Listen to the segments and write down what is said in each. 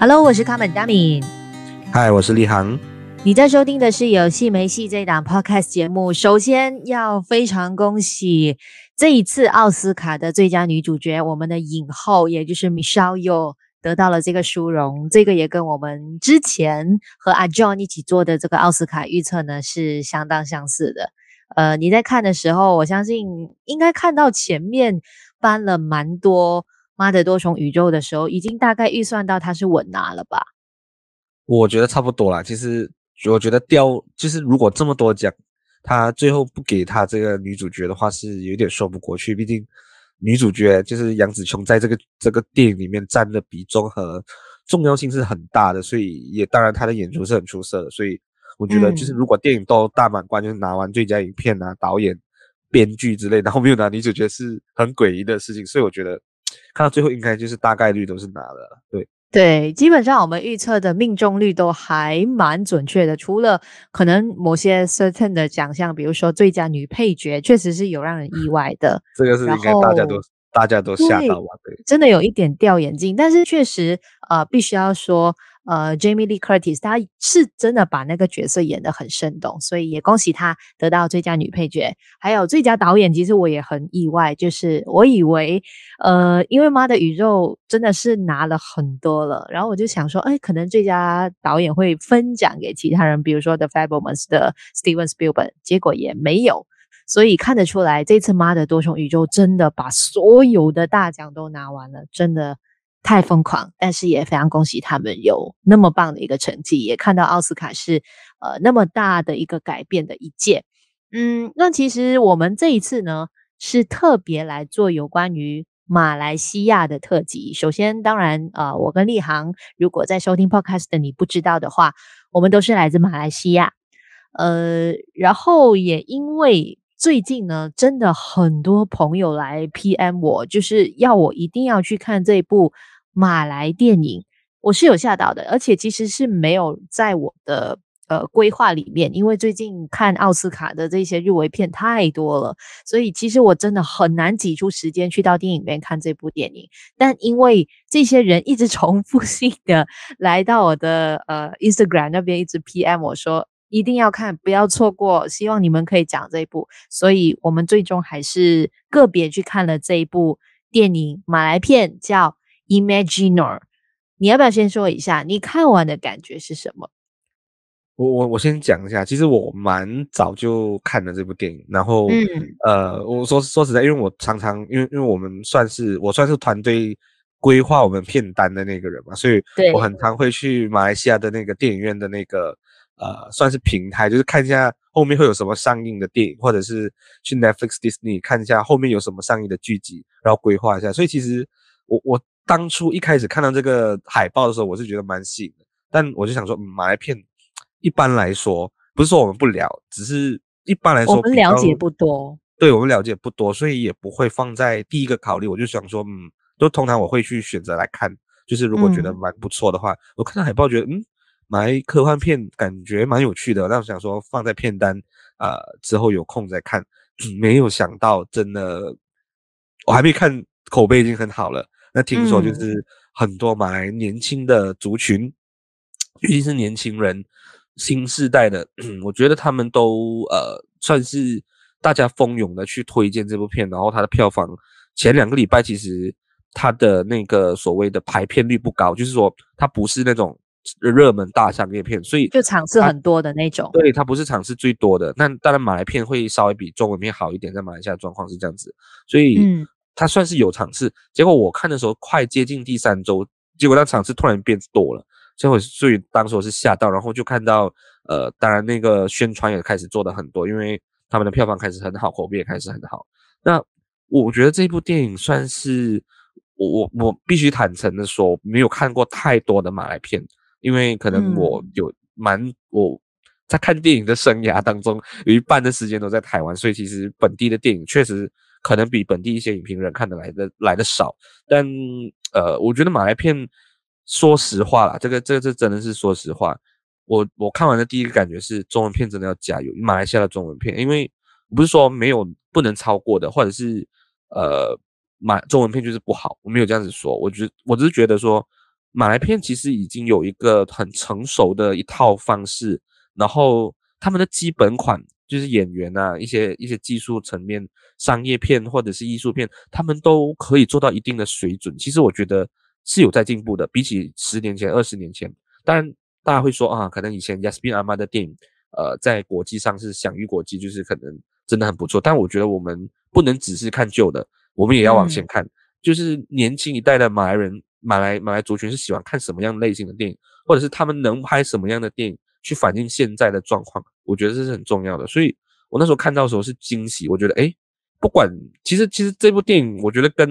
Hello，我是卡门大敏。嗨，我是立航。你在收听的是有戏没戏这一档 Podcast 节目。首先要非常恭喜这一次奥斯卡的最佳女主角，我们的影后也就是 Michelle Yeoh 得到了这个殊荣。这个也跟我们之前和阿 John 一起做的这个奥斯卡预测呢是相当相似的。呃，你在看的时候，我相信应该看到前面翻了蛮多。妈的多重宇宙的时候，已经大概预算到他是稳拿了吧？我觉得差不多啦。其实我觉得掉就是如果这么多奖，他最后不给他这个女主角的话，是有点说不过去。毕竟女主角就是杨紫琼，在这个这个电影里面占的比重和重要性是很大的，所以也当然她的演出是很出色的。所以我觉得就是如果电影都大满贯，就是拿完最佳影片啊、导演、编剧之类，然后没有拿女主角是很诡异的事情。所以我觉得。看到最后应该就是大概率都是拿了，对对，基本上我们预测的命中率都还蛮准确的，除了可能某些 certain 的奖项，比如说最佳女配角，确实是有让人意外的。这个是应该大家都大家都吓到吧？对，真的有一点掉眼镜，但是确实呃，必须要说。呃，Jamie Lee Curtis，她是真的把那个角色演得很生动，所以也恭喜她得到最佳女配角，还有最佳导演。其实我也很意外，就是我以为，呃，因为《妈的宇宙》真的是拿了很多了，然后我就想说，哎，可能最佳导演会分奖给其他人，比如说《The Fabelmans》的 Steven Spielberg，结果也没有，所以看得出来，这次《妈的多重宇宙》真的把所有的大奖都拿完了，真的。太疯狂，但是也非常恭喜他们有那么棒的一个成绩，也看到奥斯卡是呃那么大的一个改变的一届。嗯，那其实我们这一次呢是特别来做有关于马来西亚的特辑。首先，当然呃，我跟立航如果在收听 Podcast 的你不知道的话，我们都是来自马来西亚。呃，然后也因为最近呢，真的很多朋友来 PM 我，就是要我一定要去看这部。马来电影，我是有吓到的，而且其实是没有在我的呃规划里面，因为最近看奥斯卡的这些入围片太多了，所以其实我真的很难挤出时间去到电影院看这部电影。但因为这些人一直重复性的 来到我的呃 Instagram 那边，一直 PM 我说一定要看，不要错过，希望你们可以讲这一部，所以我们最终还是个别去看了这一部电影，马来片叫。Imaginor，你要不要先说一下你看完的感觉是什么？我我我先讲一下，其实我蛮早就看了这部电影，然后、嗯、呃，我说说实在，因为我常常因为因为我们算是我算是团队规划我们片单的那个人嘛，所以我很常会去马来西亚的那个电影院的那个呃，算是平台，就是看一下后面会有什么上映的电影，或者是去 Netflix、Disney 看一下后面有什么上映的剧集，然后规划一下。所以其实我我。当初一开始看到这个海报的时候，我是觉得蛮吸引的，但我就想说，嗯，马来片一般来说，不是说我们不聊，只是一般来说，我们了解不多，对，我们了解不多，所以也不会放在第一个考虑。我就想说，嗯，都通常我会去选择来看，就是如果觉得蛮不错的话，嗯、我看到海报觉得，嗯，马来科幻片感觉蛮有趣的，那我想说放在片单，呃，之后有空再看。没有想到，真的，我还没看，口碑已经很好了。那听说就是很多马来年轻的族群，嗯、尤其是年轻人，新世代的，我觉得他们都呃算是大家蜂拥的去推荐这部片，然后它的票房前两个礼拜其实它的那个所谓的排片率不高，就是说它不是那种热门大商业片，所以就场次很多的那种。对，它不是场次最多的，那当然马来片会稍微比中文片好一点，在马来西亚状况是这样子，所以。嗯它算是有场次，结果我看的时候快接近第三周，结果那场次突然变多了，所以我所以当时我是吓到，然后就看到，呃，当然那个宣传也开始做的很多，因为他们的票房开始很好，口碑也开始很好。那我觉得这部电影算是我我我必须坦诚的说，没有看过太多的马来片，因为可能我有蛮我在看电影的生涯当中有一半的时间都在台湾，所以其实本地的电影确实。可能比本地一些影评人看得来的来的少，但呃，我觉得马来片，说实话啦，这个这个这真的是说实话，我我看完的第一个感觉是中文片真的要加油，马来西亚的中文片，因为不是说没有不能超过的，或者是呃马中文片就是不好，我没有这样子说，我觉我只是觉得说马来片其实已经有一个很成熟的一套方式，然后他们的基本款就是演员啊，一些一些技术层面、商业片或者是艺术片，他们都可以做到一定的水准。其实我觉得是有在进步的，比起十年前、二十年前。当然，大家会说啊，可能以前 Yasmin Aman 的电影，呃，在国际上是享誉国际，就是可能真的很不错。但我觉得我们不能只是看旧的，我们也要往前看。嗯、就是年轻一代的马来人。马来马来族群是喜欢看什么样类型的电影，或者是他们能拍什么样的电影去反映现在的状况？我觉得这是很重要的。所以我那时候看到的时候是惊喜，我觉得诶，不管其实其实这部电影，我觉得跟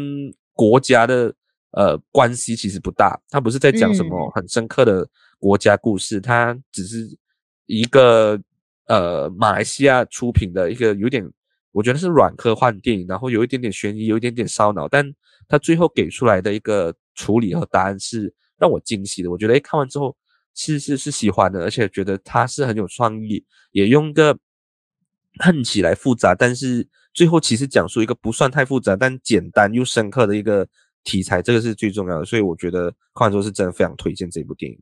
国家的呃关系其实不大，它不是在讲什么很深刻的国家故事，嗯、它只是一个呃马来西亚出品的一个有点，我觉得是软科幻电影，然后有一点点悬疑，有一点点烧脑，但它最后给出来的一个。处理和答案是让我惊喜的，我觉得诶，看完之后是是是喜欢的，而且觉得他是很有创意，也用个看起来复杂，但是最后其实讲述一个不算太复杂但简单又深刻的一个题材，这个是最重要的，所以我觉得看完之后是真的非常推荐这部电影。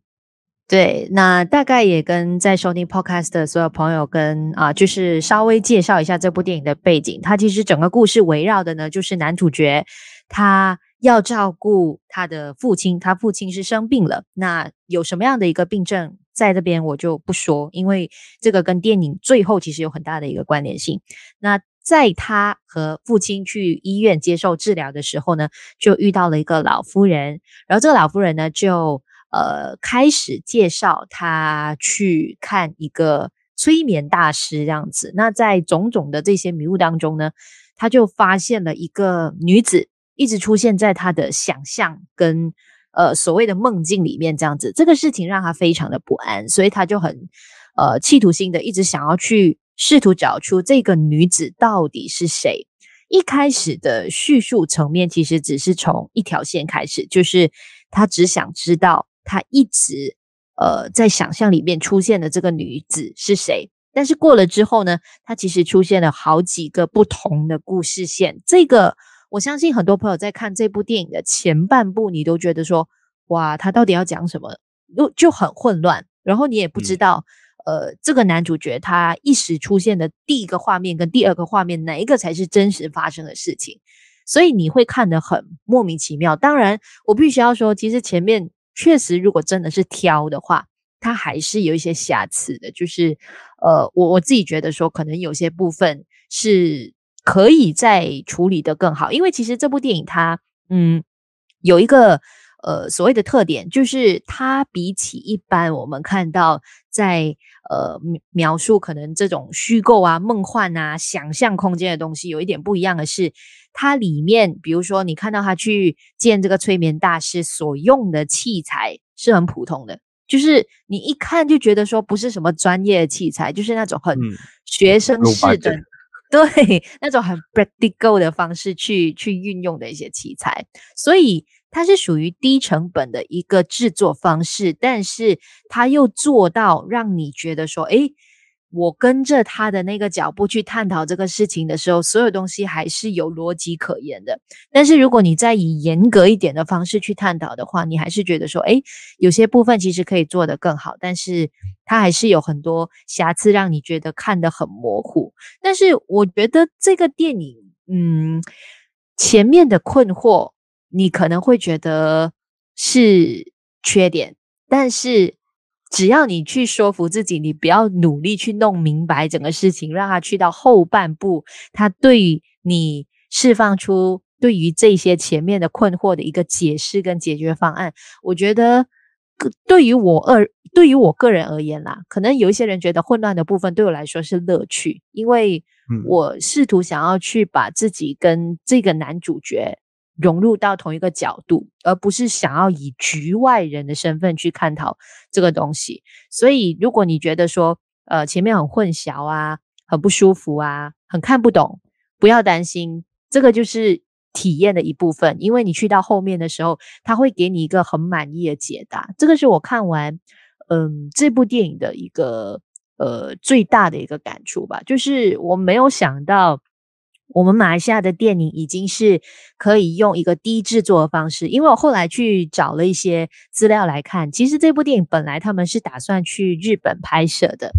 对，那大概也跟在收听 Podcast 的所有朋友跟啊，就是稍微介绍一下这部电影的背景，它其实整个故事围绕的呢，就是男主角他。要照顾他的父亲，他父亲是生病了。那有什么样的一个病症，在这边我就不说，因为这个跟电影最后其实有很大的一个关联性。那在他和父亲去医院接受治疗的时候呢，就遇到了一个老夫人，然后这个老夫人呢，就呃开始介绍他去看一个催眠大师这样子。那在种种的这些迷雾当中呢，他就发现了一个女子。一直出现在他的想象跟呃所谓的梦境里面，这样子，这个事情让他非常的不安，所以他就很呃企图心的一直想要去试图找出这个女子到底是谁。一开始的叙述层面其实只是从一条线开始，就是他只想知道他一直呃在想象里面出现的这个女子是谁。但是过了之后呢，他其实出现了好几个不同的故事线，这个。我相信很多朋友在看这部电影的前半部，你都觉得说，哇，他到底要讲什么？又就很混乱，然后你也不知道，嗯、呃，这个男主角他一时出现的第一个画面跟第二个画面，哪一个才是真实发生的事情？所以你会看得很莫名其妙。当然，我必须要说，其实前面确实，如果真的是挑的话，它还是有一些瑕疵的。就是，呃，我我自己觉得说，可能有些部分是。可以再处理的更好，因为其实这部电影它，嗯，有一个呃所谓的特点，就是它比起一般我们看到在呃描述可能这种虚构啊、梦幻啊、想象空间的东西，有一点不一样的是，它里面比如说你看到他去见这个催眠大师所用的器材是很普通的，就是你一看就觉得说不是什么专业的器材，就是那种很学生式的。嗯对，那种很 practical 的方式去去运用的一些器材，所以它是属于低成本的一个制作方式，但是它又做到让你觉得说，诶。我跟着他的那个脚步去探讨这个事情的时候，所有东西还是有逻辑可言的。但是如果你再以严格一点的方式去探讨的话，你还是觉得说，诶，有些部分其实可以做得更好，但是它还是有很多瑕疵，让你觉得看得很模糊。但是我觉得这个电影，嗯，前面的困惑你可能会觉得是缺点，但是。只要你去说服自己，你不要努力去弄明白整个事情，让他去到后半部，他对于你释放出对于这些前面的困惑的一个解释跟解决方案，我觉得对于我二对于我个人而言啦，可能有一些人觉得混乱的部分对我来说是乐趣，因为我试图想要去把自己跟这个男主角。融入到同一个角度，而不是想要以局外人的身份去探讨这个东西。所以，如果你觉得说，呃，前面很混淆啊，很不舒服啊，很看不懂，不要担心，这个就是体验的一部分。因为你去到后面的时候，他会给你一个很满意的解答。这个是我看完，嗯、这部电影的一个呃最大的一个感触吧，就是我没有想到。我们马来西亚的电影已经是可以用一个低制作的方式，因为我后来去找了一些资料来看，其实这部电影本来他们是打算去日本拍摄的，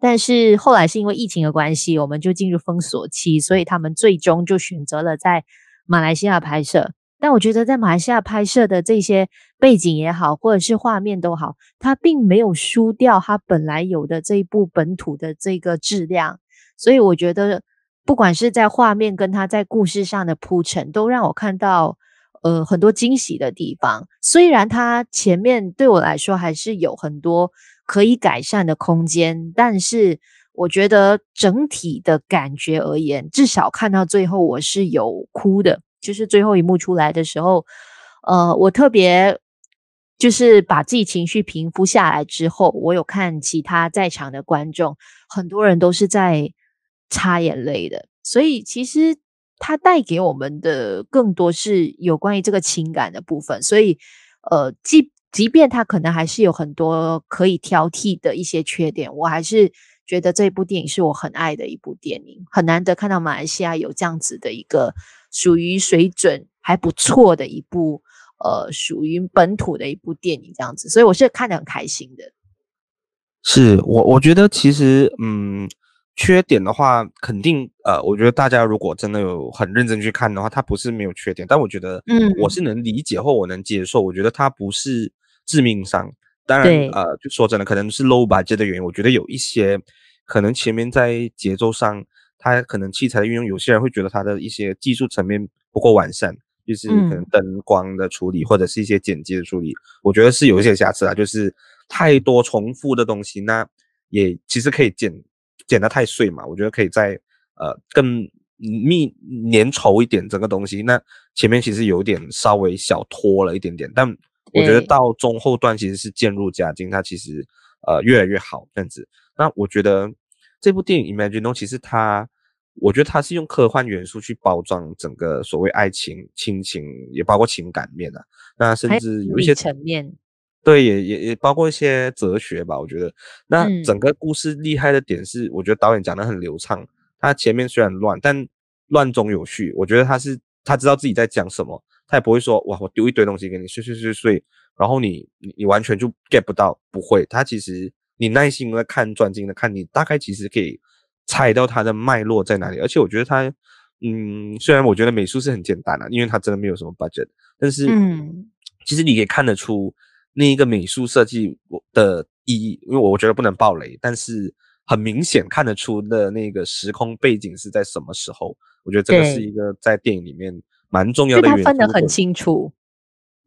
但是后来是因为疫情的关系，我们就进入封锁期，所以他们最终就选择了在马来西亚拍摄。但我觉得在马来西亚拍摄的这些背景也好，或者是画面都好，它并没有输掉它本来有的这一部本土的这个质量，所以我觉得。不管是在画面跟他在故事上的铺陈，都让我看到呃很多惊喜的地方。虽然他前面对我来说还是有很多可以改善的空间，但是我觉得整体的感觉而言，至少看到最后我是有哭的。就是最后一幕出来的时候，呃，我特别就是把自己情绪平复下来之后，我有看其他在场的观众，很多人都是在。擦眼泪的，所以其实它带给我们的更多是有关于这个情感的部分。所以，呃，即即便它可能还是有很多可以挑剔的一些缺点，我还是觉得这部电影是我很爱的一部电影。很难得看到马来西亚有这样子的一个属于水准还不错的一部，呃，属于本土的一部电影这样子，所以我是看得很开心的。是我，我觉得其实，嗯。缺点的话，肯定呃，我觉得大家如果真的有很认真去看的话，它不是没有缺点，但我觉得，嗯，我是能理解或我能接受。嗯、我觉得它不是致命伤。当然，呃，就说真的，可能是 low budget 的原因。我觉得有一些可能前面在节奏上，它可能器材的运用，有些人会觉得它的一些技术层面不够完善，就是可能灯光的处理、嗯、或者是一些剪辑的处理，我觉得是有一些瑕疵啊，就是太多重复的东西，那也其实可以剪。剪得太碎嘛，我觉得可以再呃更密粘稠一点整个东西。那前面其实有点稍微小拖了一点点，但我觉得到中后段其实是渐入佳境，它其实呃越来越好这样子。那我觉得这部电影《Imagine》其实它，我觉得它是用科幻元素去包装整个所谓爱情、亲情，也包括情感面啊。那甚至有一些层面。对，也也也包括一些哲学吧。我觉得，那整个故事厉害的点是，我觉得导演讲得很流畅。他前面虽然乱，但乱中有序。我觉得他是他知道自己在讲什么，他也不会说哇，我丢一堆东西给你，碎碎碎碎，然后你你你完全就 get 不到。不会，他其实你耐心的看，专心的看，你大概其实可以猜到他的脉络在哪里。而且我觉得他，嗯，虽然我觉得美术是很简单啊，因为他真的没有什么 budget，但是嗯，其实你可以看得出。那一个美术设计的意义，因为我觉得不能爆雷，但是很明显看得出的那个时空背景是在什么时候。我觉得这个是一个在电影里面蛮重要的元素。他分得很清楚。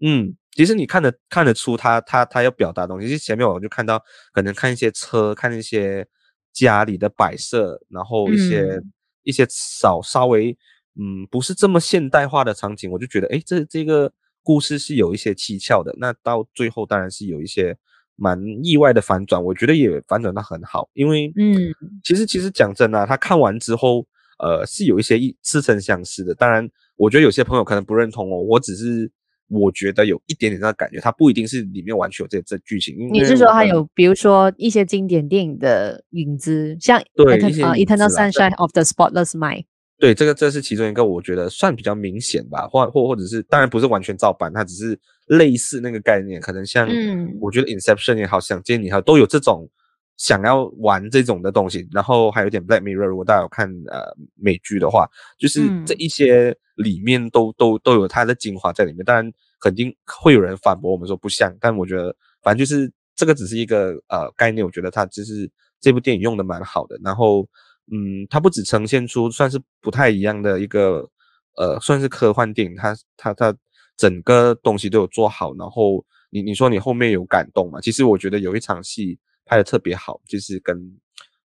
嗯，其实你看得看得出他他他要表达的东西。其实前面我就看到，可能看一些车，看一些家里的摆设，然后一些、嗯、一些少稍微嗯不是这么现代化的场景，我就觉得哎，这这个。故事是有一些蹊跷的，那到最后当然是有一些蛮意外的反转，我觉得也反转的很好，因为嗯，其实其实讲真啊，他看完之后，呃，是有一些似曾相识的。当然，我觉得有些朋友可能不认同哦，我只是我觉得有一点点的感觉，它不一定是里面完全有这这剧情。你是说它有，比如说一些经典电影的影子，像对啊，《Eternal Sunshine of the Spotless Mind》。对，这个这是其中一个，我觉得算比较明显吧，或或或者是，当然不是完全照搬，它只是类似那个概念，可能像，嗯，我觉得 Inception 也好，想见你好，都有这种想要玩这种的东西，然后还有点 Black Mirror，如果大家有看呃美剧的话，就是这一些里面都、嗯、都都有它的精华在里面，当然肯定会有人反驳我们说不像，但我觉得反正就是这个只是一个呃概念，我觉得它就是这部电影用的蛮好的，然后。嗯，它不只呈现出算是不太一样的一个，呃，算是科幻电影，它它它整个东西都有做好。然后你你说你后面有感动嘛？其实我觉得有一场戏拍的特别好，就是跟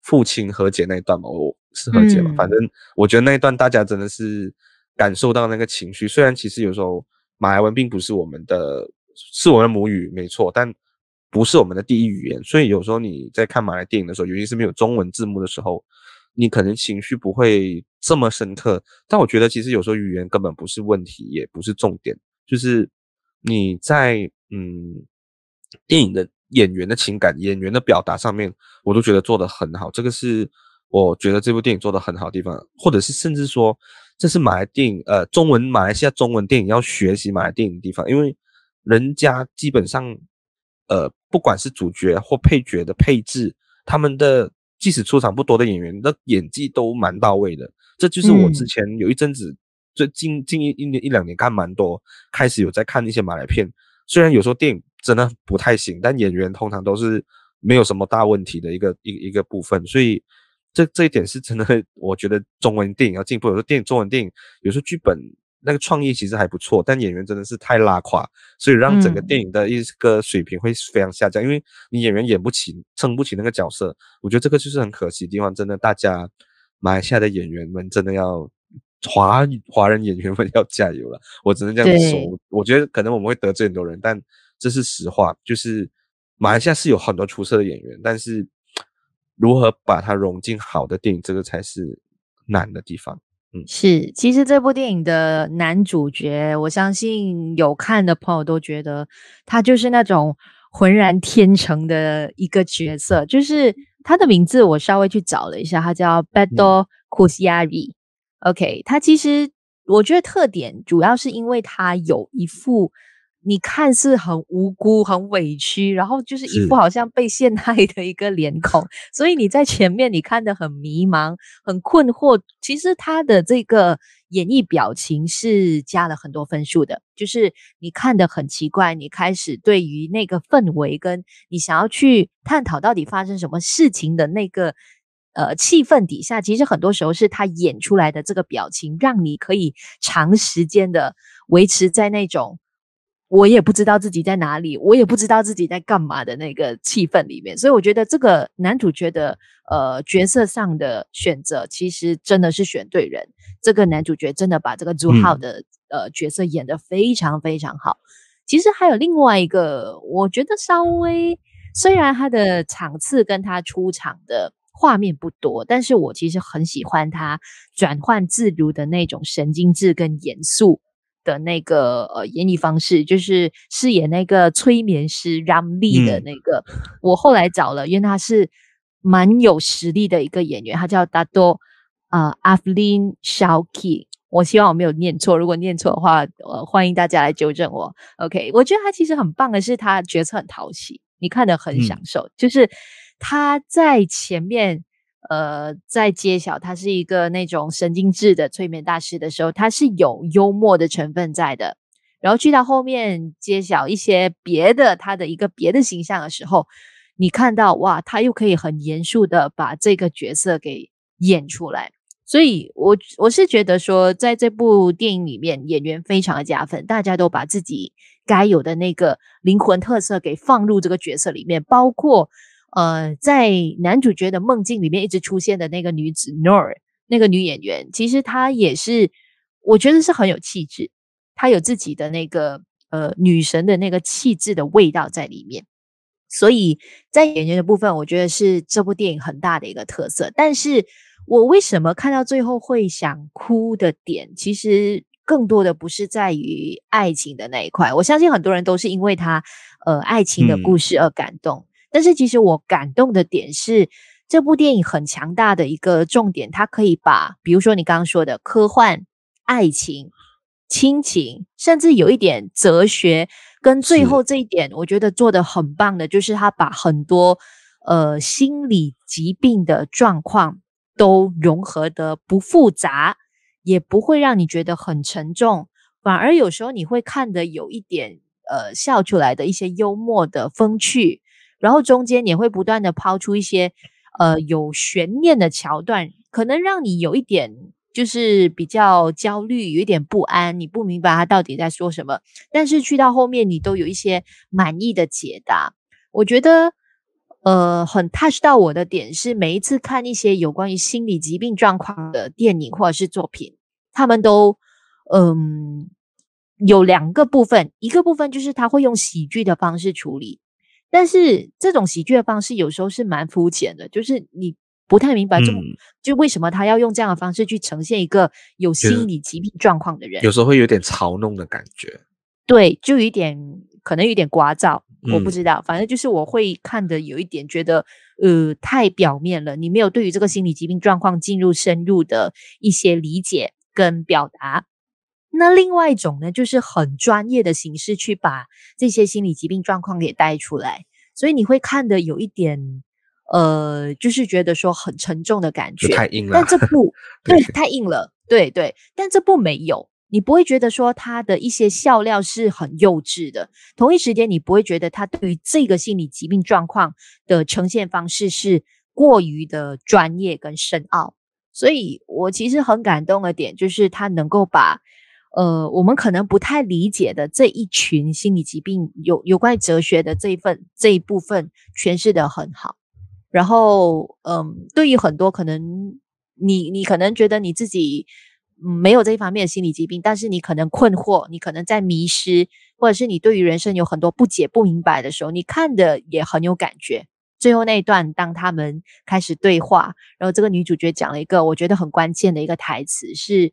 父亲和解那一段嘛，我是和解嘛，嗯、反正我觉得那一段大家真的是感受到那个情绪。虽然其实有时候马来文并不是我们的，是我们的母语没错，但不是我们的第一语言，所以有时候你在看马来电影的时候，尤其是没有中文字幕的时候。你可能情绪不会这么深刻，但我觉得其实有时候语言根本不是问题，也不是重点，就是你在嗯电影的演员的情感、演员的表达上面，我都觉得做得很好。这个是我觉得这部电影做得很好的地方，或者是甚至说这是马来电影呃中文马来西亚中文电影要学习马来电影的地方，因为人家基本上呃不管是主角或配角的配置，他们的即使出场不多的演员那演技都蛮到位的，这就是我之前有一阵子。最近近一一年一两年看蛮多，开始有在看一些马来片。虽然有时候电影真的不太行，但演员通常都是没有什么大问题的一个一一个部分。所以这这一点是真的，我觉得中文电影要进步。有时候电影中文电影有时候剧本那个创意其实还不错，但演员真的是太拉垮，所以让整个电影的一个水平会非常下降。嗯、因为你演员演不起，撑不起那个角色，我觉得这个就是很可惜的地方。真的，大家马来西亚的演员们真的要。华华人演员们要加油了，我只能这样说。我觉得可能我们会得罪很多人，但这是实话。就是马来西亚是有很多出色的演员，但是如何把它融进好的电影，这个才是难的地方。嗯，是。其实这部电影的男主角，我相信有看的朋友都觉得他就是那种浑然天成的一个角色。就是他的名字，我稍微去找了一下，他叫 Dato Kusnandar。OK，他其实我觉得特点主要是因为他有一副你看似很无辜、很委屈，然后就是一副好像被陷害的一个脸孔，所以你在前面你看得很迷茫、很困惑。其实他的这个演绎表情是加了很多分数的，就是你看得很奇怪，你开始对于那个氛围跟你想要去探讨到底发生什么事情的那个。呃，气氛底下，其实很多时候是他演出来的这个表情，让你可以长时间的维持在那种我也不知道自己在哪里，我也不知道自己在干嘛的那个气氛里面。所以我觉得这个男主角的呃角色上的选择，其实真的是选对人。这个男主角真的把这个朱浩的、嗯、呃角色演得非常非常好。其实还有另外一个，我觉得稍微虽然他的场次跟他出场的。画面不多，但是我其实很喜欢他转换自如的那种神经质跟严肃的那个呃演绎方式，就是饰演那个催眠师 Ramli 的那个。嗯、我后来找了，因为他是蛮有实力的一个演员，他叫 Dato 啊 Aflin Shawki。我希望我没有念错，如果念错的话，呃，欢迎大家来纠正我。OK，我觉得他其实很棒的是，他角色很讨喜，你看得很享受，嗯、就是。他在前面，呃，在揭晓他是一个那种神经质的催眠大师的时候，他是有幽默的成分在的。然后去到后面揭晓一些别的他的一个别的形象的时候，你看到哇，他又可以很严肃的把这个角色给演出来。所以我我是觉得说，在这部电影里面，演员非常的加分，大家都把自己该有的那个灵魂特色给放入这个角色里面，包括。呃，在男主角的梦境里面一直出现的那个女子 Noor，那个女演员，其实她也是，我觉得是很有气质，她有自己的那个呃女神的那个气质的味道在里面。所以在演员的部分，我觉得是这部电影很大的一个特色。但是我为什么看到最后会想哭的点，其实更多的不是在于爱情的那一块。我相信很多人都是因为他呃爱情的故事而感动。嗯但是其实我感动的点是，这部电影很强大的一个重点，它可以把，比如说你刚刚说的科幻、爱情、亲情，甚至有一点哲学，跟最后这一点，我觉得做的很棒的，就是他把很多呃心理疾病的状况都融合的不复杂，也不会让你觉得很沉重，反而有时候你会看的有一点呃笑出来的一些幽默的风趣。然后中间也会不断的抛出一些，呃，有悬念的桥段，可能让你有一点就是比较焦虑，有一点不安，你不明白他到底在说什么。但是去到后面，你都有一些满意的解答。我觉得，呃，很 touch 到我的点是，每一次看一些有关于心理疾病状况的电影或者是作品，他们都，嗯，有两个部分，一个部分就是他会用喜剧的方式处理。但是这种喜剧的方式有时候是蛮肤浅的，就是你不太明白这么，就、嗯、就为什么他要用这样的方式去呈现一个有心理疾病状况的人，有时候会有点嘲弄的感觉。对，就有一点可能有点聒噪，我不知道，嗯、反正就是我会看的有一点觉得呃太表面了，你没有对于这个心理疾病状况进入深入的一些理解跟表达。那另外一种呢，就是很专业的形式去把这些心理疾病状况给带出来，所以你会看得有一点，呃，就是觉得说很沉重的感觉，太硬了。但这部 对，太硬了，对对。但这部没有，你不会觉得说他的一些笑料是很幼稚的，同一时间你不会觉得他对于这个心理疾病状况的呈现方式是过于的专业跟深奥。所以我其实很感动的点就是他能够把。呃，我们可能不太理解的这一群心理疾病有有关哲学的这一份这一部分诠释得很好。然后，嗯，对于很多可能你你可能觉得你自己没有这一方面的心理疾病，但是你可能困惑，你可能在迷失，或者是你对于人生有很多不解不明白的时候，你看的也很有感觉。最后那一段，当他们开始对话，然后这个女主角讲了一个我觉得很关键的一个台词是。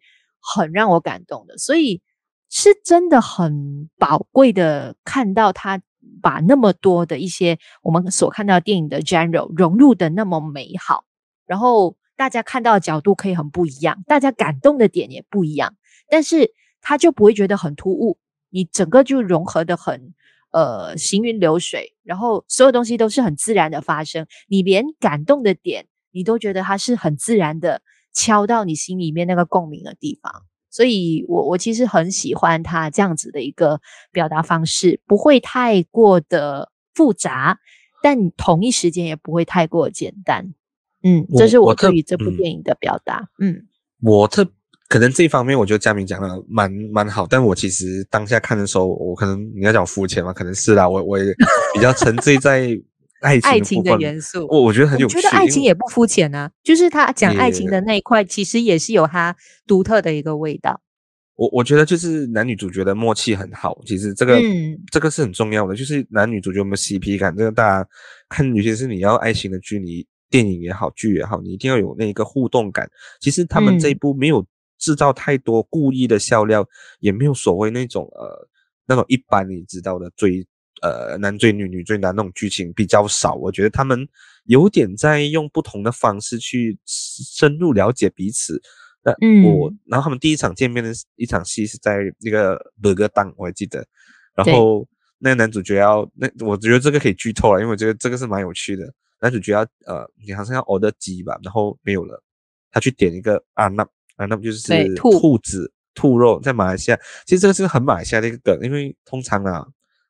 很让我感动的，所以是真的很宝贵的，看到他把那么多的一些我们所看到电影的 genre 融入的那么美好，然后大家看到的角度可以很不一样，大家感动的点也不一样，但是他就不会觉得很突兀，你整个就融合的很呃行云流水，然后所有东西都是很自然的发生，你连感动的点你都觉得它是很自然的。敲到你心里面那个共鸣的地方，所以我我其实很喜欢他这样子的一个表达方式，不会太过的复杂，但同一时间也不会太过简单。嗯，这是我对于这部电影的表达。嗯，我特可能这一方面，我觉得佳明讲的蛮蛮好，但我其实当下看的时候，我可能你要讲肤浅嘛，可能是啦，我我也比较沉醉在。爱情，爱情的元素，我我觉得很有趣。我觉得爱情也不肤浅啊，就是他讲爱情的那一块，其实也是有他独特的一个味道。我我觉得就是男女主角的默契很好，其实这个、嗯、这个是很重要的，就是男女主角有没有 CP 感，这个大家看，尤其是你要爱情的剧，你电影也好，剧也好，你一定要有那一个互动感。其实他们这一部没有制造太多故意的笑料，嗯、也没有所谓那种呃那种一般你知道的追。呃，男追女，女追男那种剧情比较少，我觉得他们有点在用不同的方式去深入了解彼此。那我，嗯、然后他们第一场见面的一场戏是在那个 burger 哥档，我还记得。然后那个男主角要，那我觉得这个可以剧透了，因为我觉得这个是蛮有趣的。男主角要，呃，你好像要 order 鸡吧，然后没有了，他去点一个啊，那啊，那不就是兔子兔，兔肉，在马来西亚，其实这个是很马来西亚的一个梗，因为通常啊。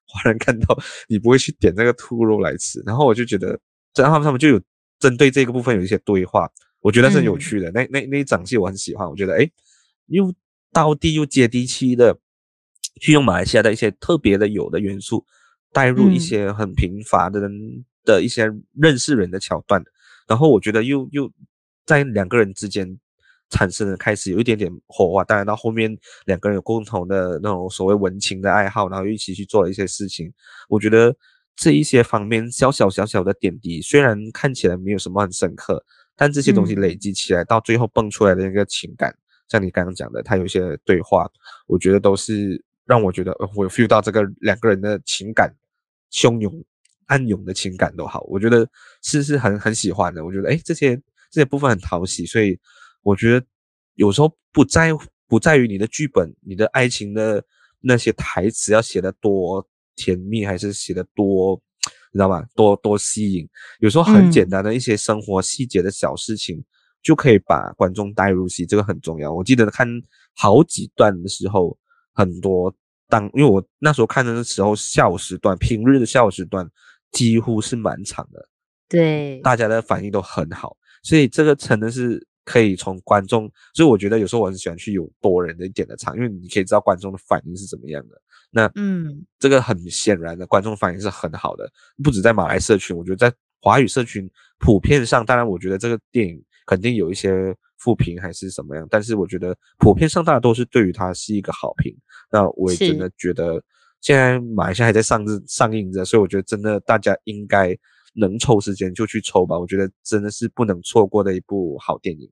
华人看到你不会去点那个兔肉来吃，然后我就觉得，然后他们就有针对这个部分有一些对话，我觉得是很有趣的。嗯、那那那一场戏我很喜欢，我觉得诶，又道地又接地气的，去用马来西亚的一些特别的有的元素，带入一些很平凡的人的一些认识人的桥段，嗯、然后我觉得又又在两个人之间。产生了开始有一点点火花，当然到后面两个人有共同的那种所谓文情的爱好，然后一起去做了一些事情。我觉得这一些方面小小小小的点滴，虽然看起来没有什么很深刻，但这些东西累积起来，到最后蹦出来的那个情感，嗯、像你刚刚讲的，他有一些对话，我觉得都是让我觉得我有 feel 到这个两个人的情感汹涌、暗涌的情感都好，我觉得是是很很喜欢的。我觉得诶，这些这些部分很讨喜，所以。我觉得有时候不在不在于你的剧本，你的爱情的那些台词要写得多甜蜜，还是写得多，你知道吗？多多吸引。有时候很简单的一些生活细节的小事情，就可以把观众带入戏，这个很重要。我记得看好几段的时候，很多当因为我那时候看的时候下午时段，平日的下午时段几乎是满场的，对，大家的反应都很好，所以这个真的是。可以从观众，所以我觉得有时候我很喜欢去有多人的一点的场，因为你可以知道观众的反应是怎么样的。那嗯，这个很显然的观众反应是很好的，不止在马来社群，我觉得在华语社群普遍上，当然我觉得这个电影肯定有一些负评还是什么样，但是我觉得普遍上大家都是对于它是一个好评。那我也真的觉得现在马来西亚还在上映上映着，所以我觉得真的大家应该能抽时间就去抽吧，我觉得真的是不能错过的一部好电影。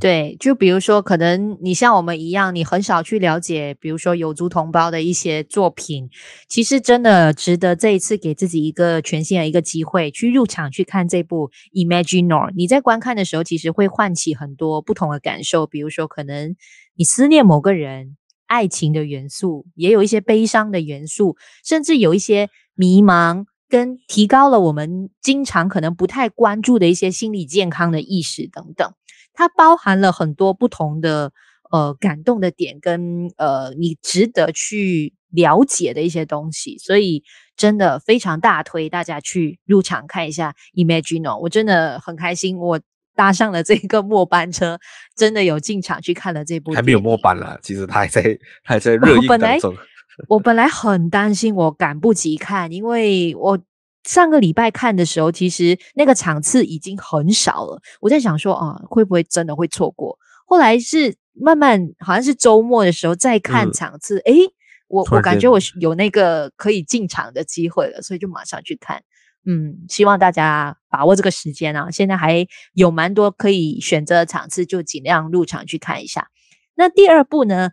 对，就比如说，可能你像我们一样，你很少去了解，比如说有族同胞的一些作品，其实真的值得这一次给自己一个全新的一个机会，去入场去看这部《Imaginor》。你在观看的时候，其实会唤起很多不同的感受，比如说，可能你思念某个人，爱情的元素，也有一些悲伤的元素，甚至有一些迷茫，跟提高了我们经常可能不太关注的一些心理健康的意识等等。它包含了很多不同的呃感动的点，跟呃你值得去了解的一些东西，所以真的非常大推大家去入场看一下 Imagino，我真的很开心，我搭上了这个末班车，真的有进场去看了这部。还没有末班了，其实他还在还在 热映当中。我本来我本来很担心我赶不及看，因为我。上个礼拜看的时候，其实那个场次已经很少了。我在想说啊，会不会真的会错过？后来是慢慢，好像是周末的时候再看场次，诶、嗯，我我感觉我有那个可以进场的机会了，所以就马上去看。嗯，希望大家把握这个时间啊，现在还有蛮多可以选择的场次，就尽量入场去看一下。那第二部呢，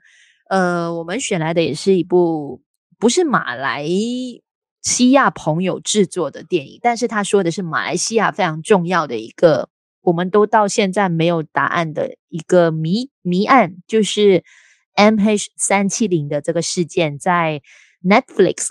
呃，我们选来的也是一部不是马来西亚朋友制作的电影，但是他说的是马来西亚非常重要的一个，我们都到现在没有答案的一个谜谜案，就是 MH 三七零的这个事件，在 Netflix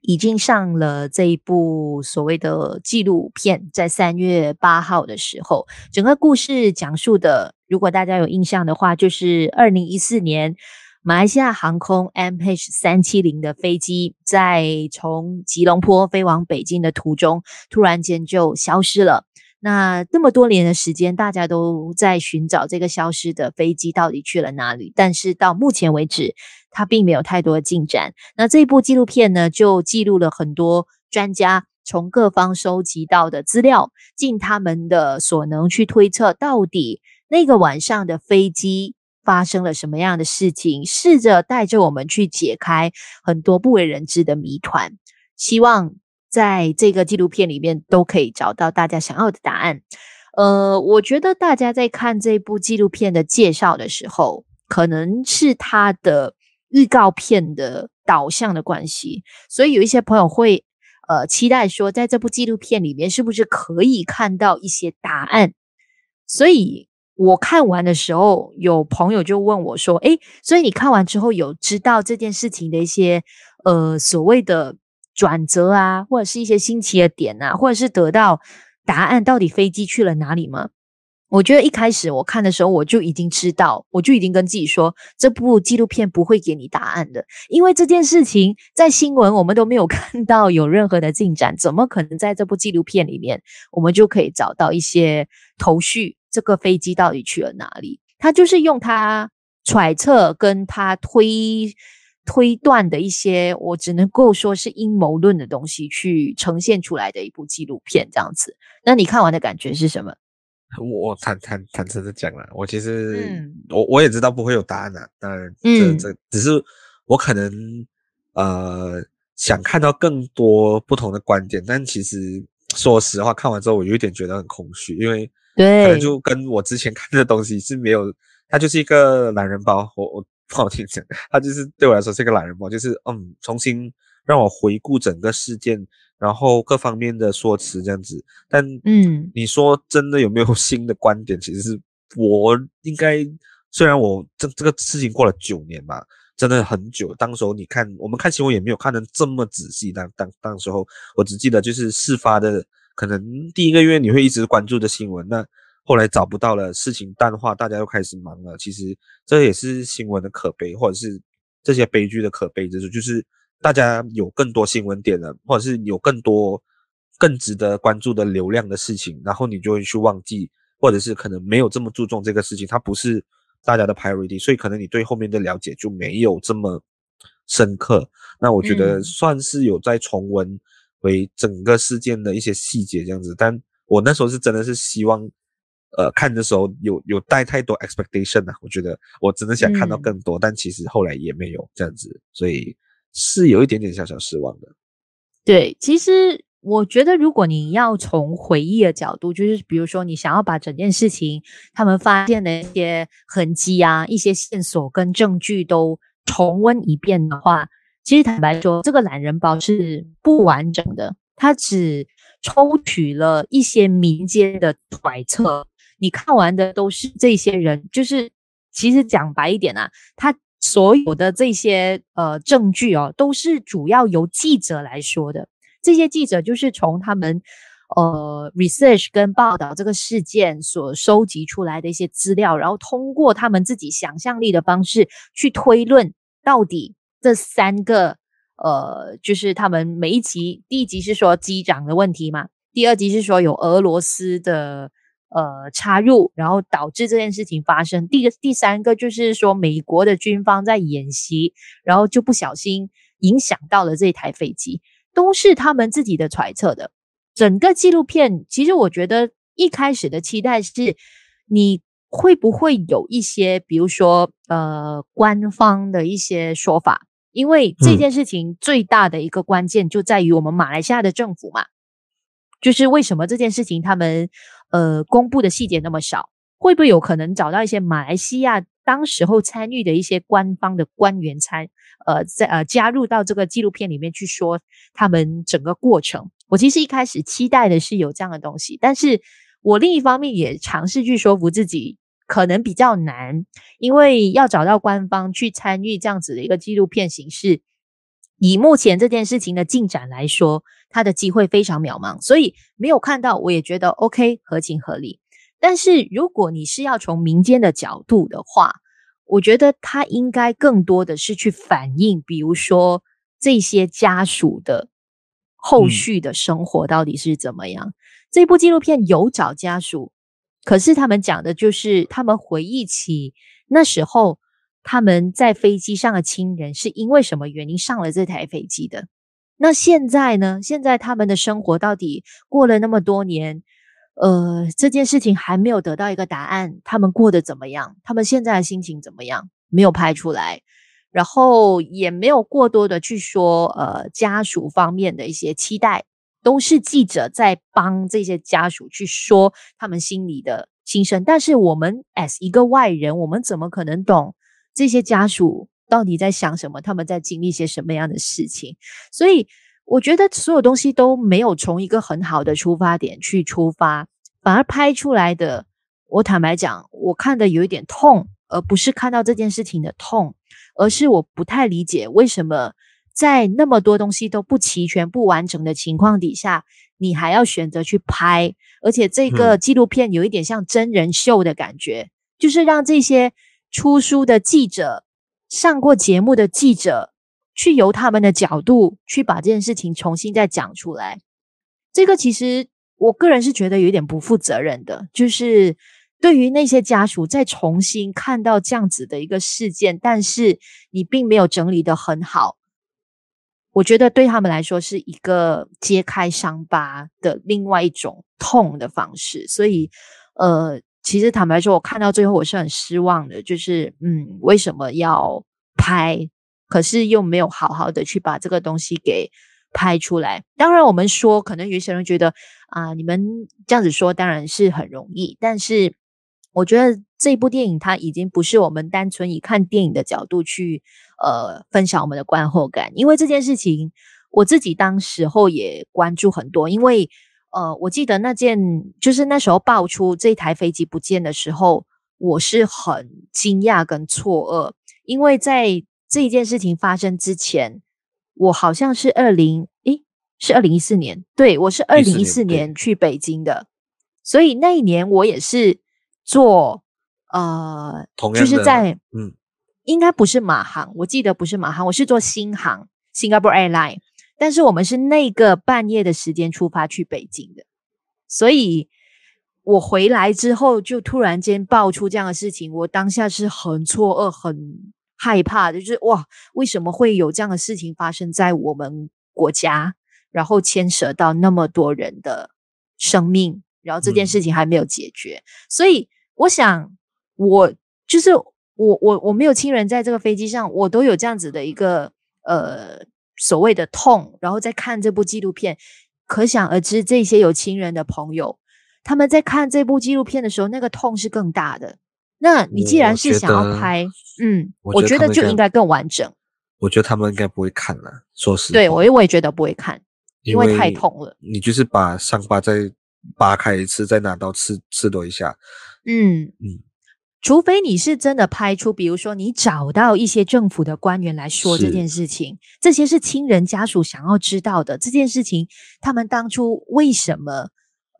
已经上了这一部所谓的纪录片，在三月八号的时候，整个故事讲述的，如果大家有印象的话，就是二零一四年。马来西亚航空 MH 三七零的飞机在从吉隆坡飞往北京的途中，突然间就消失了。那这么多年的时间，大家都在寻找这个消失的飞机到底去了哪里。但是到目前为止，它并没有太多的进展。那这部纪录片呢，就记录了很多专家从各方收集到的资料，尽他们的所能去推测，到底那个晚上的飞机。发生了什么样的事情？试着带着我们去解开很多不为人知的谜团。希望在这个纪录片里面都可以找到大家想要的答案。呃，我觉得大家在看这部纪录片的介绍的时候，可能是它的预告片的导向的关系，所以有一些朋友会呃期待说，在这部纪录片里面是不是可以看到一些答案？所以。我看完的时候，有朋友就问我说：“诶，所以你看完之后有知道这件事情的一些呃所谓的转折啊，或者是一些新奇的点啊，或者是得到答案，到底飞机去了哪里吗？”我觉得一开始我看的时候，我就已经知道，我就已经跟自己说，这部纪录片不会给你答案的，因为这件事情在新闻我们都没有 看到有任何的进展，怎么可能在这部纪录片里面我们就可以找到一些头绪？这个飞机到底去了哪里？他就是用他揣测跟他推推断的一些，我只能够说是阴谋论的东西去呈现出来的一部纪录片，这样子。那你看完的感觉是什么？我坦坦坦诚的讲了，我其实、嗯、我我也知道不会有答案啊。当然，这这只是我可能呃想看到更多不同的观点，但其实说实话，看完之后我有一点觉得很空虚，因为。对，可能就跟我之前看的东西是没有，它就是一个懒人包。我我不好听讲，它就是对我来说是一个懒人包，就是嗯，重新让我回顾整个事件，然后各方面的说辞这样子。但嗯，你说真的有没有新的观点？其实是我应该，虽然我这这个事情过了九年吧，真的很久。当时候你看，我们看新闻也没有看得这么仔细。当当当时候，我只记得就是事发的。可能第一个月你会一直关注的新闻，那后来找不到了，事情淡化，大家又开始忙了。其实这也是新闻的可悲，或者是这些悲剧的可悲之处，就是大家有更多新闻点了，或者是有更多更值得关注的流量的事情，然后你就会去忘记，或者是可能没有这么注重这个事情，它不是大家的 priority，所以可能你对后面的了解就没有这么深刻。那我觉得算是有在重温。为整个事件的一些细节这样子，但我那时候是真的是希望，呃，看的时候有有带太多 expectation 啊，我觉得我真的想看到更多，嗯、但其实后来也没有这样子，所以是有一点点小小失望的。对，其实我觉得如果你要从回忆的角度，就是比如说你想要把整件事情他们发现的一些痕迹啊、一些线索跟证据都重温一遍的话，其实坦白说，这个懒人包是不完整的，它只抽取了一些民间的揣测。你看完的都是这些人，就是其实讲白一点啊，他所有的这些呃证据哦，都是主要由记者来说的。这些记者就是从他们呃 research 跟报道这个事件所收集出来的一些资料，然后通过他们自己想象力的方式去推论，到底这三个呃，就是他们每一集，第一集是说机长的问题嘛，第二集是说有俄罗斯的。呃，插入，然后导致这件事情发生。第个、第三个就是说，美国的军方在演习，然后就不小心影响到了这台飞机，都是他们自己的揣测的。整个纪录片，其实我觉得一开始的期待是，你会不会有一些，比如说呃，官方的一些说法？因为这件事情最大的一个关键就在于我们马来西亚的政府嘛，就是为什么这件事情他们。呃，公布的细节那么少，会不会有可能找到一些马来西亚当时候参与的一些官方的官员参呃在呃加入到这个纪录片里面去说他们整个过程？我其实一开始期待的是有这样的东西，但是我另一方面也尝试去说服自己，可能比较难，因为要找到官方去参与这样子的一个纪录片形式。以目前这件事情的进展来说，它的机会非常渺茫，所以没有看到，我也觉得 OK，合情合理。但是如果你是要从民间的角度的话，我觉得它应该更多的是去反映，比如说这些家属的后续的生活到底是怎么样。嗯、这部纪录片有找家属，可是他们讲的就是他们回忆起那时候。他们在飞机上的亲人是因为什么原因上了这台飞机的？那现在呢？现在他们的生活到底过了那么多年，呃，这件事情还没有得到一个答案。他们过得怎么样？他们现在的心情怎么样？没有拍出来，然后也没有过多的去说，呃，家属方面的一些期待，都是记者在帮这些家属去说他们心里的心声。但是我们 as 一个外人，我们怎么可能懂？这些家属到底在想什么？他们在经历些什么样的事情？所以我觉得所有东西都没有从一个很好的出发点去出发，反而拍出来的，我坦白讲，我看的有一点痛，而不是看到这件事情的痛，而是我不太理解为什么在那么多东西都不齐全、不完整的情况底下，你还要选择去拍，而且这个纪录片有一点像真人秀的感觉，嗯、就是让这些。出书的记者，上过节目的记者，去由他们的角度去把这件事情重新再讲出来。这个其实我个人是觉得有点不负责任的，就是对于那些家属再重新看到这样子的一个事件，但是你并没有整理得很好，我觉得对他们来说是一个揭开伤疤的另外一种痛的方式。所以，呃。其实坦白说，我看到最后我是很失望的，就是嗯，为什么要拍？可是又没有好好的去把这个东西给拍出来。当然，我们说可能有些人觉得啊、你们这样子说当然是很容易，但是我觉得这部电影它已经不是我们单纯以看电影的角度去呃分享我们的观后感，因为这件事情我自己当时候也关注很多，因为。呃，我记得那件就是那时候爆出这台飞机不见的时候，我是很惊讶跟错愕，因为在这一件事情发生之前，我好像是二零，诶，是二零一四年，对，我是二零一四年去北京的，所以那一年我也是坐呃，就是在嗯，应该不是马航，我记得不是马航，我是做新航，Singapore Airline。但是我们是那个半夜的时间出发去北京的，所以我回来之后就突然间爆出这样的事情，我当下是很错愕、很害怕的，就是哇，为什么会有这样的事情发生在我们国家，然后牵涉到那么多人的生命，然后这件事情还没有解决，嗯、所以我想，我就是我我我没有亲人在这个飞机上，我都有这样子的一个呃。所谓的痛，然后再看这部纪录片，可想而知，这些有亲人的朋友，他们在看这部纪录片的时候，那个痛是更大的。那你既然是想要拍，嗯，我觉得就应该更完整。我觉得他们应该不会看了，说实话。对，我我也觉得不会看，因为太痛了。你就是把伤疤再扒开一次，再拿刀刺刺多一下。嗯嗯，除非你是真的拍出，比如说你找到一些政府的官员来说这件事情，这些是亲人家属想要知道的。这件事情，他们当初为什么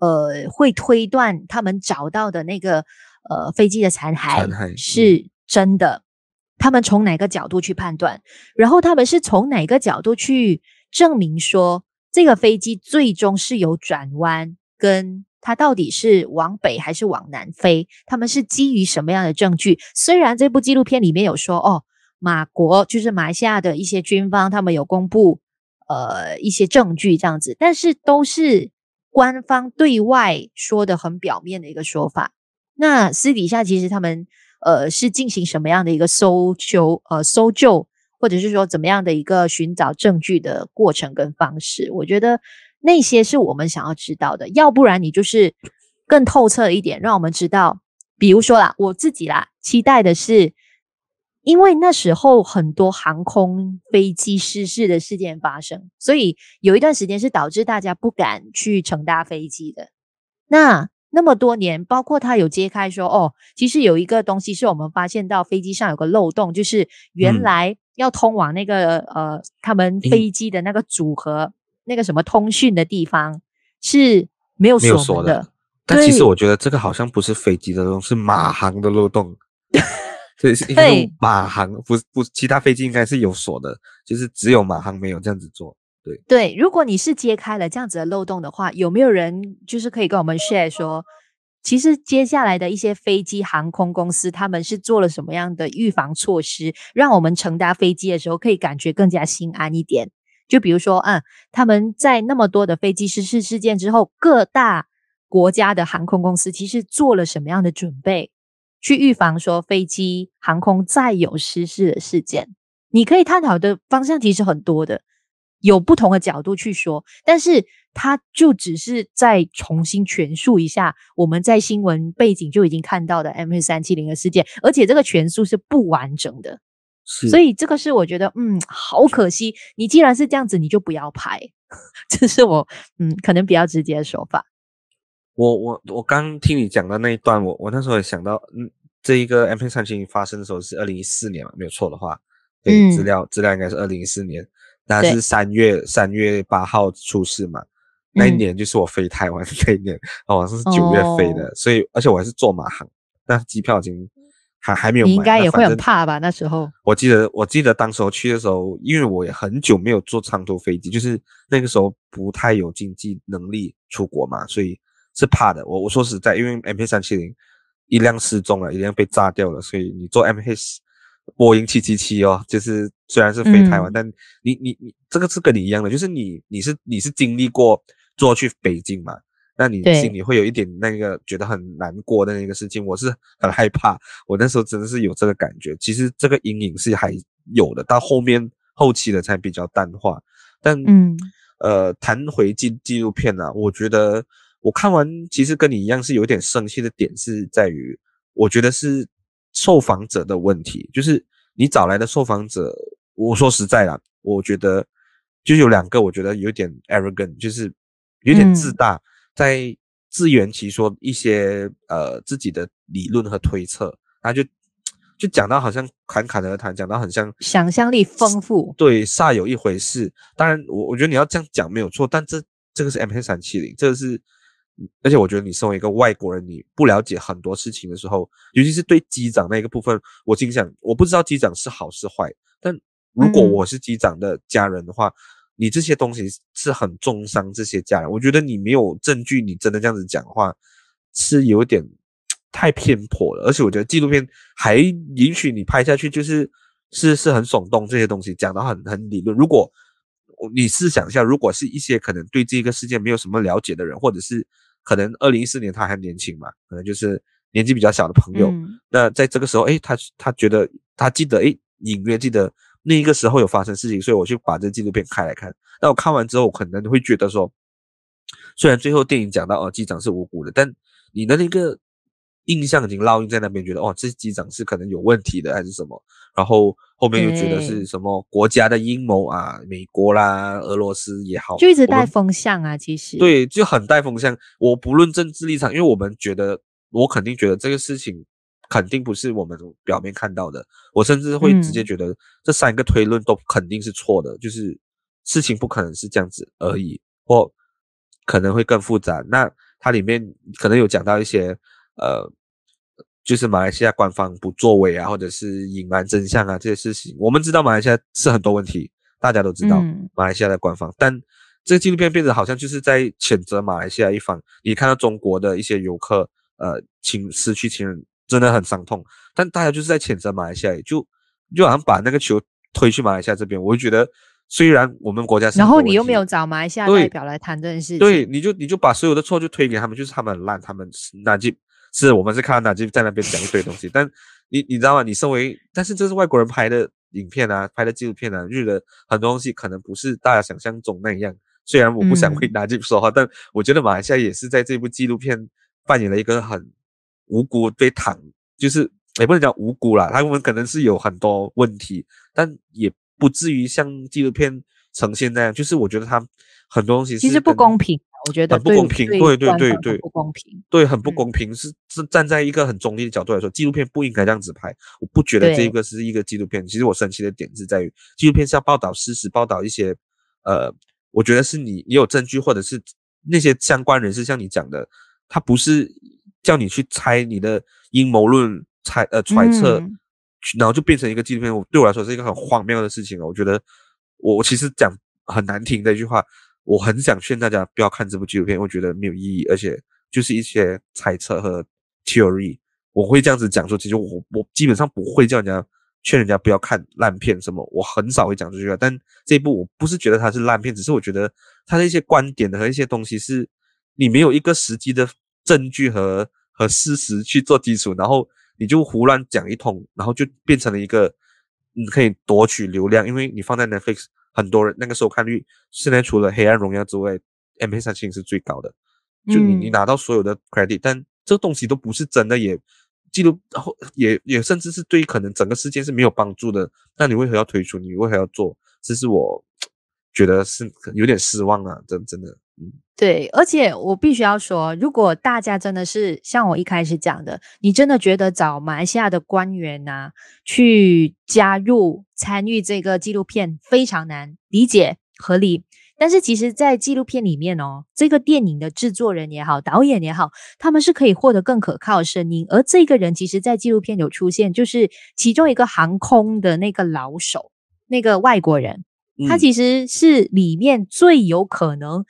呃会推断他们找到的那个呃飞机的残骸是真的？他们从哪个角度去判断？然后他们是从哪个角度去证明说这个飞机最终是有转弯，跟它到底是往北还是往南飞？他们是基于什么样的证据？虽然这部纪录片里面有说，哦，马国就是马来西亚的一些军方，他们有公布呃一些证据这样子，但是都是官方对外说的很表面的一个说法。那私底下其实他们。呃，是进行什么样的一个搜求、呃搜救，或者是说怎么样的一个寻找证据的过程跟方式？我觉得那些是我们想要知道的。要不然你就是更透彻一点，让我们知道。比如说啦，我自己啦，期待的是，因为那时候很多航空飞机失事的事件发生，所以有一段时间是导致大家不敢去乘搭飞机的。那那么多年，包括他有揭开说，哦，其实有一个东西是我们发现到飞机上有个漏洞，就是原来要通往那个、嗯、呃他们飞机的那个组合、嗯、那个什么通讯的地方是没有锁的。但其实我觉得这个好像不是飞机的漏洞，是马航的漏洞。对，是因为马航不不，其他飞机应该是有锁的，就是只有马航没有这样子做。对对，如果你是揭开了这样子的漏洞的话，有没有人就是可以跟我们 share 说，其实接下来的一些飞机航空公司他们是做了什么样的预防措施，让我们乘搭飞机的时候可以感觉更加心安一点？就比如说，嗯，他们在那么多的飞机失事事件之后，各大国家的航空公司其实做了什么样的准备，去预防说飞机航空再有失事的事件？你可以探讨的方向其实很多的。有不同的角度去说，但是他就只是再重新诠述一下我们在新闻背景就已经看到的 MH370 的事件，而且这个诠述是不完整的，所以这个是我觉得，嗯，好可惜。你既然是这样子，你就不要拍，这是我嗯可能比较直接的说法。我我我刚听你讲的那一段，我我那时候也想到，嗯，这一个 M P 370发生的时候是二零一四年嘛，没有错的话，对，资料资料应该是二零一四年。那是三月三月八号出事嘛？那一年就是我飞台湾 那一年，哦，好像是九月飞的，所以而且我还是坐马航，那机票已经还还没有买。你应该也会很怕吧？那时候我记得我记得当时候去的时候，因为我也很久没有坐长途飞机，就是那个时候不太有经济能力出国嘛，所以是怕的。我我说实在，因为 M H 三七零一辆失踪了，一辆被炸掉了，所以你坐 MH。波音七七七哦，就是虽然是飞台湾，嗯，但你你你这个是跟你一样的，就是你你是你是经历过坐去北京嘛，那你心里会有一点那个觉得很难过的那个事情。我是很害怕，我那时候真的是有这个感觉。其实这个阴影是还有的，到后面后期的才比较淡化。但嗯呃，谈回纪纪录片呢，啊，我觉得我看完其实跟你一样是有点生气的点是在于，我觉得是。受访者的问题就是你找来的受访者，我说实在啦，我觉得就有两个，我觉得有点 arrogant，就是有点自大，在自圆其说一些呃自己的理论和推测，他就就讲到好像侃侃而谈，讲到很像想象力丰富，对，煞有一回事。当然，我我觉得你要这样讲没有错，但这这个是 MH 三七零这个是。而且我觉得你身为一个外国人，你不了解很多事情的时候，尤其是对机长那个部分，我心想，我不知道机长是好是坏。但如果我是机长的家人的话，嗯、你这些东西是很重伤这些家人。我觉得你没有证据，你真的这样子讲的话，是有点太偏颇了。而且我觉得纪录片还允许你拍下去，就是是是很耸动这些东西，讲得很很理论。如果你试想一下，如果是一些可能对这个事件没有什么了解的人，或者是可能二零一四年他还年轻嘛，可能就是年纪比较小的朋友。嗯、那在这个时候，诶，他他觉得他记得，诶，隐约记得那一个时候有发生事情，所以我就把这纪录片开来看。那我看完之后，我可能会觉得说，虽然最后电影讲到哦，机长是无辜的，但你的那个印象已经烙印在那边，觉得哦，这机长是可能有问题的还是什么，然后后面又觉得是什么国家的阴谋啊，美国啦、俄罗斯也好，就一直带风向啊，其实对，就很带风向。我不论政治立场，因为我们觉得，我肯定觉得这个事情。肯定不是我们表面看到的，我甚至会直接觉得这三个推论都肯定是错的，嗯、就是事情不可能是这样子而已，或可能会更复杂。那它里面可能有讲到一些，呃，就是马来西亚官方不作为啊，或者是隐瞒真相啊这些事情。我们知道马来西亚是很多问题，大家都知道马来西亚的官方，嗯、但这个纪录片变得好像就是在谴责马来西亚一方。你看到中国的一些游客，呃，亲失去亲人。真的很伤痛，但大家就是在谴责马来西亚，就就好像把那个球推去马来西亚这边。我就觉得，虽然我们国家是，然后你又没有找马来西亚代表来谈这件事情，对，你就你就把所有的错就推给他们，就是他们很烂，他们纳吉是我们是看到纳吉在那边讲一堆东西，但你你知道吗？你身为，但是这是外国人拍的影片啊，拍的纪录片啊，日的很多东西可能不是大家想象中那样。虽然我不想为纳吉说话，嗯、但我觉得马来西亚也是在这部纪录片扮演了一个很。无辜被躺，就是也不能讲无辜啦，他们可能是有很多问题，但也不至于像纪录片呈现那样。就是我觉得他很多东西是其实不公平，我觉得很不公平，对对对对，对，不公平，对，很不公平，嗯、是是站在一个很中立的角度来说，纪录片不应该这样子拍。我不觉得这个是一个纪录片。其实我生气的点是在于，纪录片是要报道事实，报道一些呃，我觉得是你你有证据，或者是那些相关人士像你讲的，他不是。叫你去猜你的阴谋论，猜呃揣测，嗯、然后就变成一个纪录片。我对我来说是一个很荒谬的事情。我觉得我我其实讲很难听的一句话，我很想劝大家不要看这部纪录片，我觉得没有意义，而且就是一些猜测和 theory。我会这样子讲说，其实我我基本上不会叫人家劝人家不要看烂片什么，我很少会讲这句话。但这一部我不是觉得它是烂片，只是我觉得它的一些观点和一些东西是你没有一个实际的。证据和和事实去做基础，然后你就胡乱讲一通，然后就变成了一个你可以夺取流量，因为你放在 Netflix，很多人那个收看率现在除了《黑暗荣耀》之外，MH370 是最高的，就你你拿到所有的 credit，、嗯、但这个东西都不是真的，也记录，然后也也甚至是对可能整个事件是没有帮助的，那你为何要推出？你为何要做？这是我觉得是有点失望啊，真真的，嗯。对，而且我必须要说，如果大家真的是像我一开始讲的，你真的觉得找马来西亚的官员啊去加入参与这个纪录片非常难理解合理，但是其实，在纪录片里面哦，这个电影的制作人也好，导演也好，他们是可以获得更可靠的声音，而这个人其实，在纪录片有出现，就是其中一个航空的那个老手，那个外国人，他其实是里面最有可能。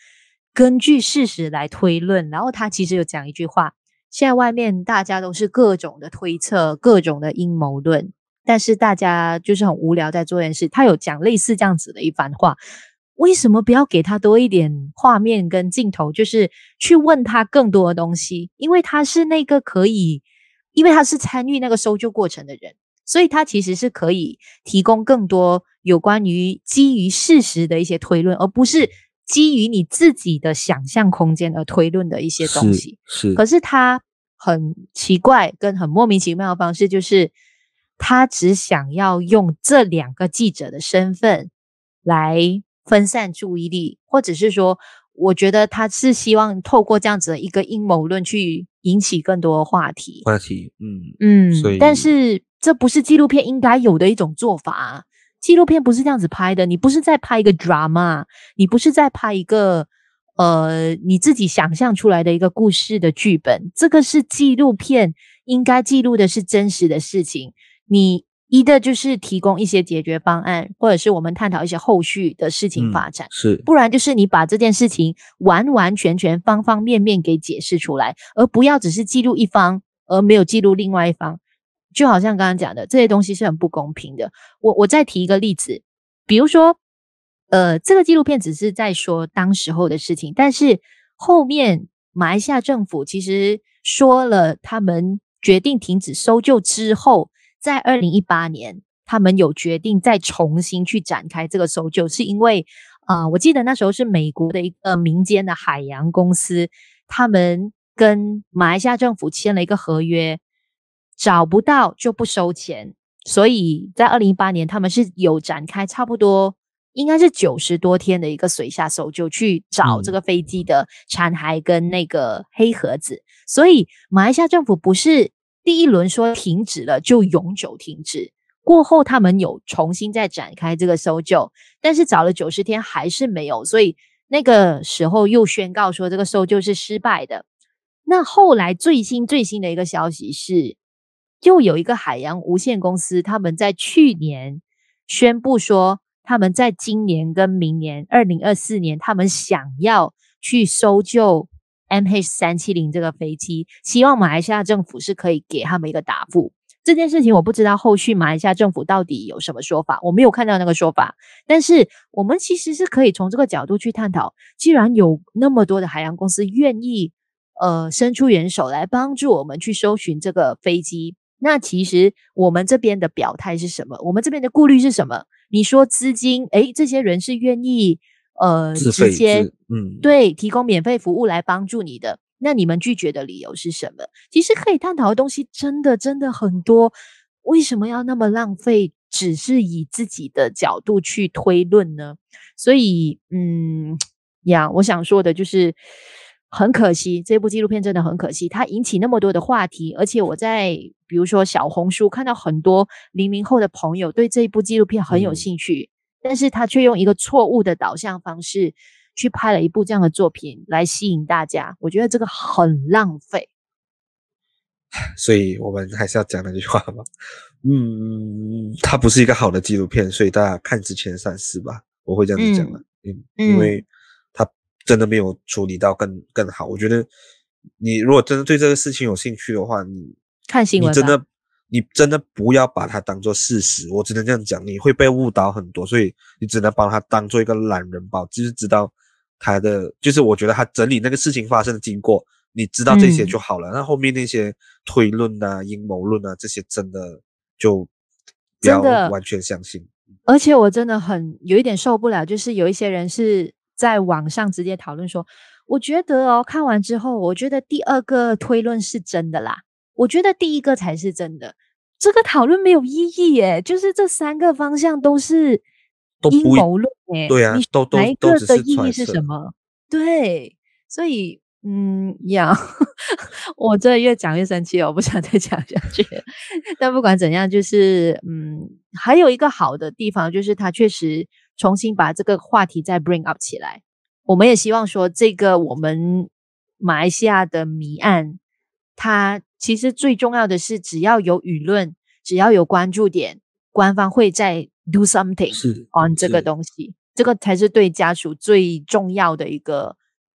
根据事实来推论，然后他其实有讲一句话：现在外面大家都是各种的推测，各种的阴谋论，但是大家就是很无聊在做件事。他有讲类似这样子的一番话，为什么不要给他多一点画面跟镜头，就是去问他更多的东西？因为他是那个可以，因为他是参与那个搜救过程的人，所以他其实是可以提供更多有关于基于事实的一些推论，而不是。基于你自己的想象空间而推论的一些东西，是，是。可是他很奇怪跟很莫名其妙的方式，就是他只想要用这两个记者的身份来分散注意力，或者是说，我觉得他是希望透过这样子的一个阴谋论去引起更多的话题。话题，嗯嗯。所以，但是这不是纪录片应该有的一种做法啊。纪录片不是这样子拍的，你不是在拍一个 drama，你不是在拍一个呃你自己想象出来的一个故事的剧本，这个是纪录片应该记录的是真实的事情。你一的就是提供一些解决方案，或者是我们探讨一些后续的事情发展，嗯、是，不然就是你把这件事情完完全全方方面面给解释出来，而不要只是记录一方而没有记录另外一方。就好像刚刚讲的，这些东西是很不公平的。我我再提一个例子，比如说，呃，这个纪录片只是在说当时候的事情，但是后面马来西亚政府其实说了，他们决定停止搜救之后，在二零一八年，他们有决定再重新去展开这个搜救，是因为啊、我记得那时候是美国的一个民间的海洋公司，他们跟马来西亚政府签了一个合约，找不到就不收钱。所以在二零一八年，他们是有展开差不多应该是九十多天的一个水下搜救，去找这个飞机的残骸跟那个黑盒子。所以马来西亚政府不是第一轮说停止了就永久停止，过后他们有重新再展开这个搜救，但是找了九十天还是没有，所以那个时候又宣告说这个搜救是失败的。那后来最新最新的一个消息是。又有一个海洋无限公司，他们在去年宣布说，他们在今年跟明年二零二四年，他们想要去搜救 MH 三七零这个飞机，希望马来西亚政府是可以给他们一个答复。这件事情我不知道后续马来西亚政府到底有什么说法，我没有看到那个说法。但是我们其实是可以从这个角度去探讨，既然有那么多的海洋公司愿意呃伸出援手来帮助我们去搜寻这个飞机。那其实我们这边的表态是什么？我们这边的顾虑是什么？你说资金，诶，这些人是愿意呃直接嗯对提供免费服务来帮助你的，那你们拒绝的理由是什么？其实可以探讨的东西真的真的很多，为什么要那么浪费？只是以自己的角度去推论呢？所以嗯呀，我想说的就是。很可惜，这部纪录片真的很可惜，它引起那么多的话题，而且我在比如说小红书看到很多零零后的朋友对这一部纪录片很有兴趣，嗯、但是他却用一个错误的导向方式去拍了一部这样的作品来吸引大家，我觉得这个很浪费。所以我们还是要讲那句话嘛，嗯，它不是一个好的纪录片，所以大家看之前三思吧，我会这样子讲的，嗯，嗯，因为。真的没有处理到更更好。我觉得你如果真的对这个事情有兴趣的话，你看新闻，你真的你真的不要把它当做事实。我只能这样讲，你会被误导很多，所以你只能把它当做一个懒人包，就是知道他的，就是我觉得他整理那个事情发生的经过，你知道这些就好了。那、嗯、后面那些推论啊、阴谋论啊这些，真的就不要完全相信。而且我真的很有一点受不了，就是有一些人是。在网上直接讨论说，我觉得哦，看完之后，我觉得第二个推论是真的啦。我觉得第一个才是真的。这个讨论没有意义耶，就是这三个方向都是阴谋论耶。对啊，你都都哪一个的意义是什么？对，所以嗯呀，我这越讲越生气了，我不想再讲下去。但不管怎样，就是嗯，还有一个好的地方就是它确实。重新把这个话题再 bring up 起来，我们也希望说，这个我们马来西亚的谜案，它其实最重要的是，只要有舆论，只要有关注点，官方会在 do something on 这个东西，这个才是对家属最重要的一个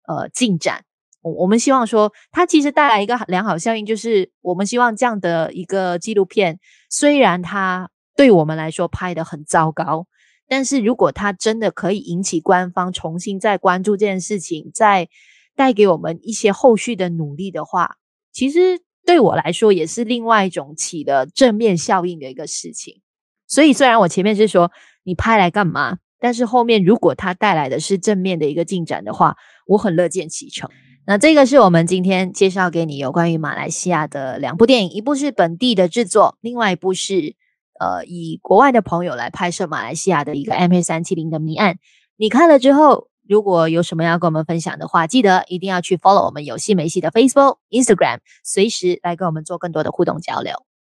呃进展。我我们希望说，它其实带来一个良好效应，就是我们希望这样的一个纪录片，虽然它对我们来说拍的很糟糕。但是如果他真的可以引起官方重新再关注这件事情，再带给我们一些后续的努力的话，其实对我来说也是另外一种起的正面效应的一个事情。所以虽然我前面是说你拍来干嘛，但是后面如果它带来的是正面的一个进展的话，我很乐见其成。那这个是我们今天介绍给你有关于马来西亚的两部电影，一部是本地的制作，另外一部是。呃，以国外的朋友来拍摄马来西亚的一个 MH 三七零的谜案，你看了之后，如果有什么要跟我们分享的话，记得一定要去 follow 我们有戏没戏的 Facebook、Instagram，随时来跟我们做更多的互动交流。